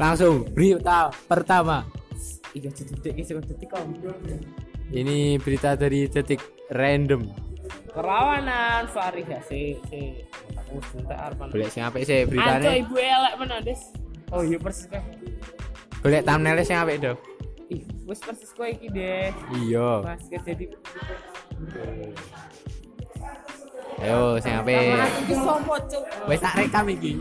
Langsung berita pertama. Iya detik detik kok. Ini berita dari detik random. Kerawanan variasi si aku sebentar man. Boleh sing apik sih Anco beritanya. ibu elek menan Des. Oh iya persis kan. Boleh thumbnailnya sing apik dong. Ih, wis persis kowe iki deh. Iya. Mas jadi Ayo sing apik. Wis tak rekam iki.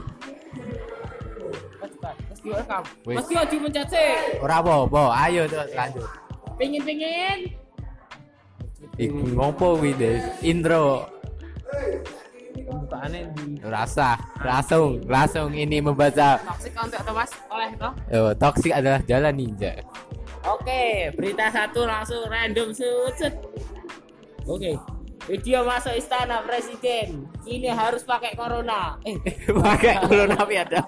Mas rekam. Wis. Mas Tio dipencet sih. Ora apa-apa, ayo terus lanjut. Pengin-pengin. Iku ngopo kuwi, Des? Intro. Pembukaannya di Rasa, langsung, langsung ini membaca. toxic untuk atau Mas oleh toh. Yo, toxic adalah jalan ninja. Oke, berita satu langsung random sudut. Oke, video masuk istana presiden. Ini harus pakai corona. Eh, Pakai corona ada.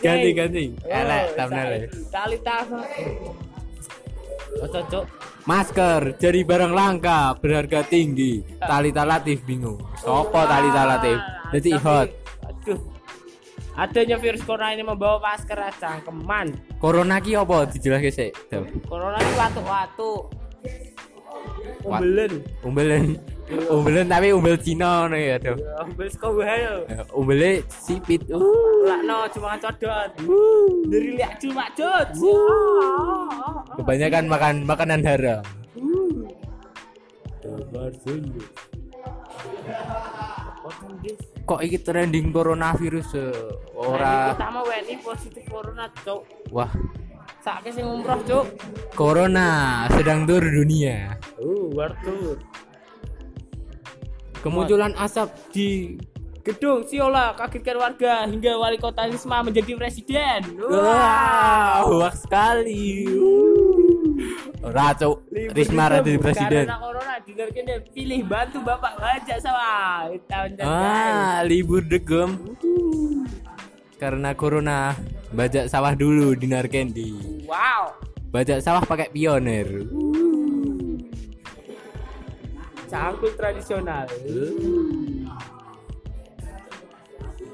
Ganti ganti. Elek thumbnail. Tali tahu. Oh, cocok. Masker jadi barang langka berharga tinggi. Talita Latif bingung. Sopo Talita Latif? Jadi hot. Aduh. Adanya virus corona ini membawa masker cangkeman. Corona ki apa dijelaske sik? Corona ini watu-watu. Umbelen. Umbelen. Umbelen tapi umbel Cina ngono ya, Dam. Umbel sekolah hayo. Eh, Umbele sipit. Lah no cuma codot. Dari lihat cuma codot. Kebanyakan makan makanan haram. Kok iki trending coronavirus? Ora. ora Pertama WNI positif corona, Cuk. wah Sakit sing umroh, Cuk. corona sedang tur dunia. Uh, wartur. Kemunculan asap di Gedung Siola kagetkan warga hingga wali kota Risma menjadi presiden. Wah, hoax sekali. Racu, Risma jadi bukan presiden. Karena corona dengarkan dia pilih bantu Bapak bajak sawah. Tahun Ah, libur degem. Karena corona, bajak sawah dulu di Narkendi. Wow. Bajak sawah pakai pionir. Cangkul tradisional.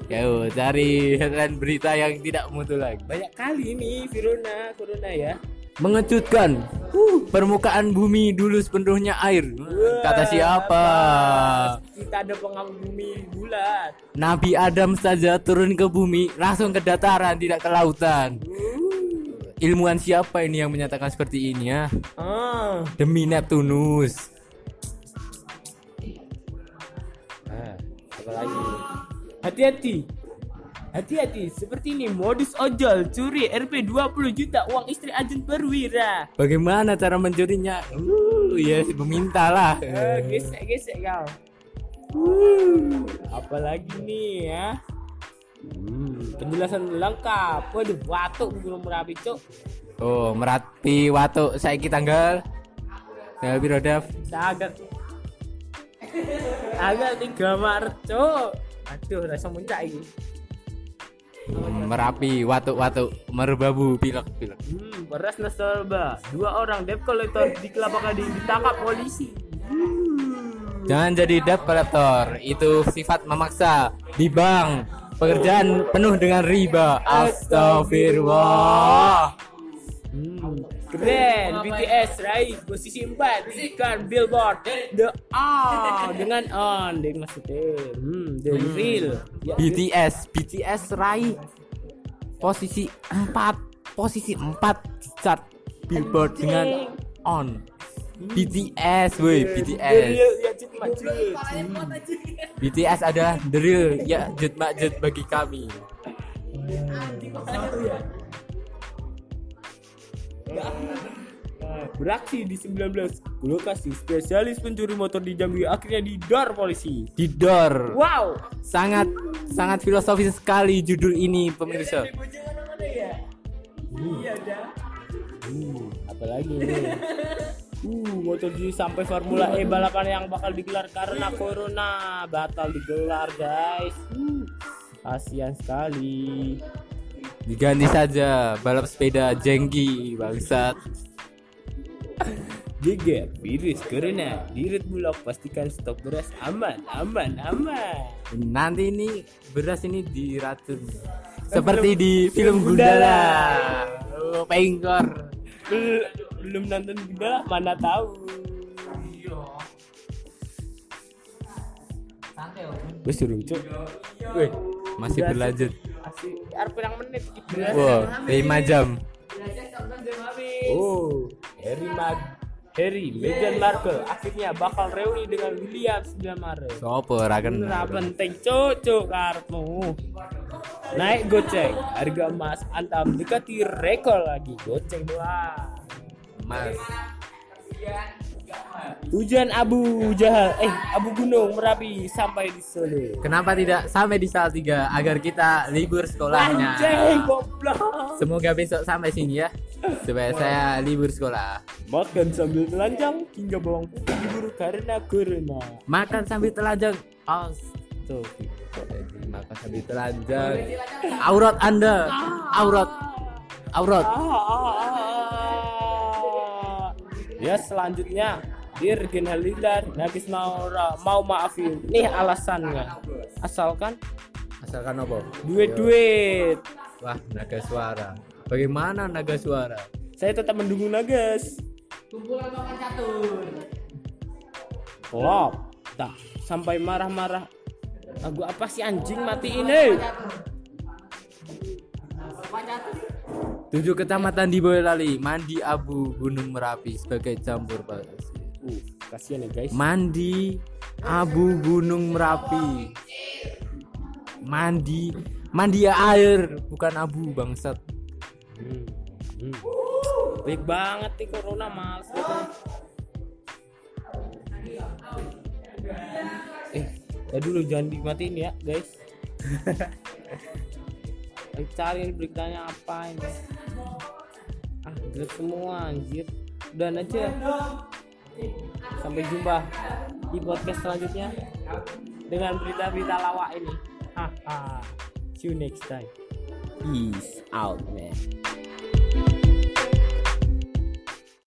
Yo, cari headline berita yang tidak mutu lagi. Banyak kali ini Viruna, Corona ya. Mengejutkan. Uh, permukaan bumi dulu sepenuhnya air. Kata siapa? Kita ada pengamu bumi bulat. Nabi Adam saja turun ke bumi, langsung ke dataran, tidak ke lautan. Ilmuwan siapa ini yang menyatakan seperti ini ya? Ah. Demi Neptunus. Hati-hati. Hati-hati, seperti ini modus ojol curi Rp 20 juta uang istri agen perwira. Bagaimana cara mencurinya? Uh, ya meminta lah. Eh, gesek-gesek kau. Uh, apalagi nih ya? Hmm, penjelasan lengkap. Waduh, watuk belum merapi, Cuk. Oh, Merapi Watu saiki tanggal tanggal piro, Dev? Agak agak 3 Maret, Cuk. Aduh, rasa muncak ini. Hmm, Merapi Watu Watu merbabu pilek pilek. Hmm, beras nasabah. Dua orang debt collector di Kelapa Gading ditangkap polisi. Hmm. Jangan jadi debt collector, itu sifat memaksa di bank. Pekerjaan penuh dengan riba. Astagfirullah. Hmm, keren BTS raih posisi 4 ikan billboard the on. Dengan on deh maksudnya hmm the real. Ya, BTS, BTS raih posisi 4, posisi 4 di chart Billboard dengan on. BTS, woi the BTS. real ya BTS adalah the real ya jet makjet bagi kami. Nah, beraksi di 19 lokasi spesialis pencuri motor di Jambi akhirnya didor polisi Didor. wow Sangat sangat filosofis sekali judul ini pemirsa. Hmm, apalagi ini? Uh, MotoGP sampai Formula E balapan yang bakal digelar karena corona batal digelar, guys. Uh, kasihan sekali. Diganti saja balap sepeda jengki bangsat. Geger virus corona di Red Bulog pastikan stok beras aman, aman, aman. Nanti ini beras ini diracun. seperti di film Gundala. Oh, pengkor. Bel- belum nonton Gundala mana tahu Wes durung cuk. Weh, Masih berlanjut. Asik. Arep menit iki. Wow, 5 jam. Oh, Harry Mag Harry, Meghan Markle akhirnya bakal reuni dengan William 9 Maret. Sopo ora kenal. Ora penting cocok karepmu. Naik goceng, harga emas antam dekati rekor lagi goceng doang. Mas. Hujan abu jahal, eh abu gunung merapi sampai di Solo. Kenapa tidak sampai di Salatiga agar kita libur sekolahnya? Goblok. Semoga besok sampai sini ya. Supaya saya libur sekolah. Makan sambil telanjang hingga bawang putih diburu karena corona. Makan sambil telanjang. Astaga. Makan sambil telanjang. Aurat Anda. Aurat. Aurat. Ah, ah, ah. Ya selanjutnya Dirgen Halidar Nagis mau mau maafin nih alasannya. Asalkan? Asalkan apa? duit-duit. Wah, naga suara. Bagaimana naga suara? saya tetap mendukung Nagas. Lop. Tak sampai marah-marah. Lagu apa sih anjing mati ini Tujuh kecamatan di Boyolali, mandi abu Gunung Merapi sebagai campur pasir. Uh kasihan ya guys Mandi abu Gunung Merapi. Mandi, mandi air, bukan abu bangsat. hmm. Hmm. baik banget nih corona males gitu eh ya dulu jangan dimatiin ya guys cari beritanya apa ini ah jelek semua anjir udah aja sampai jumpa di podcast selanjutnya dengan berita-berita lawak ini. Haha see you next time. Peace out man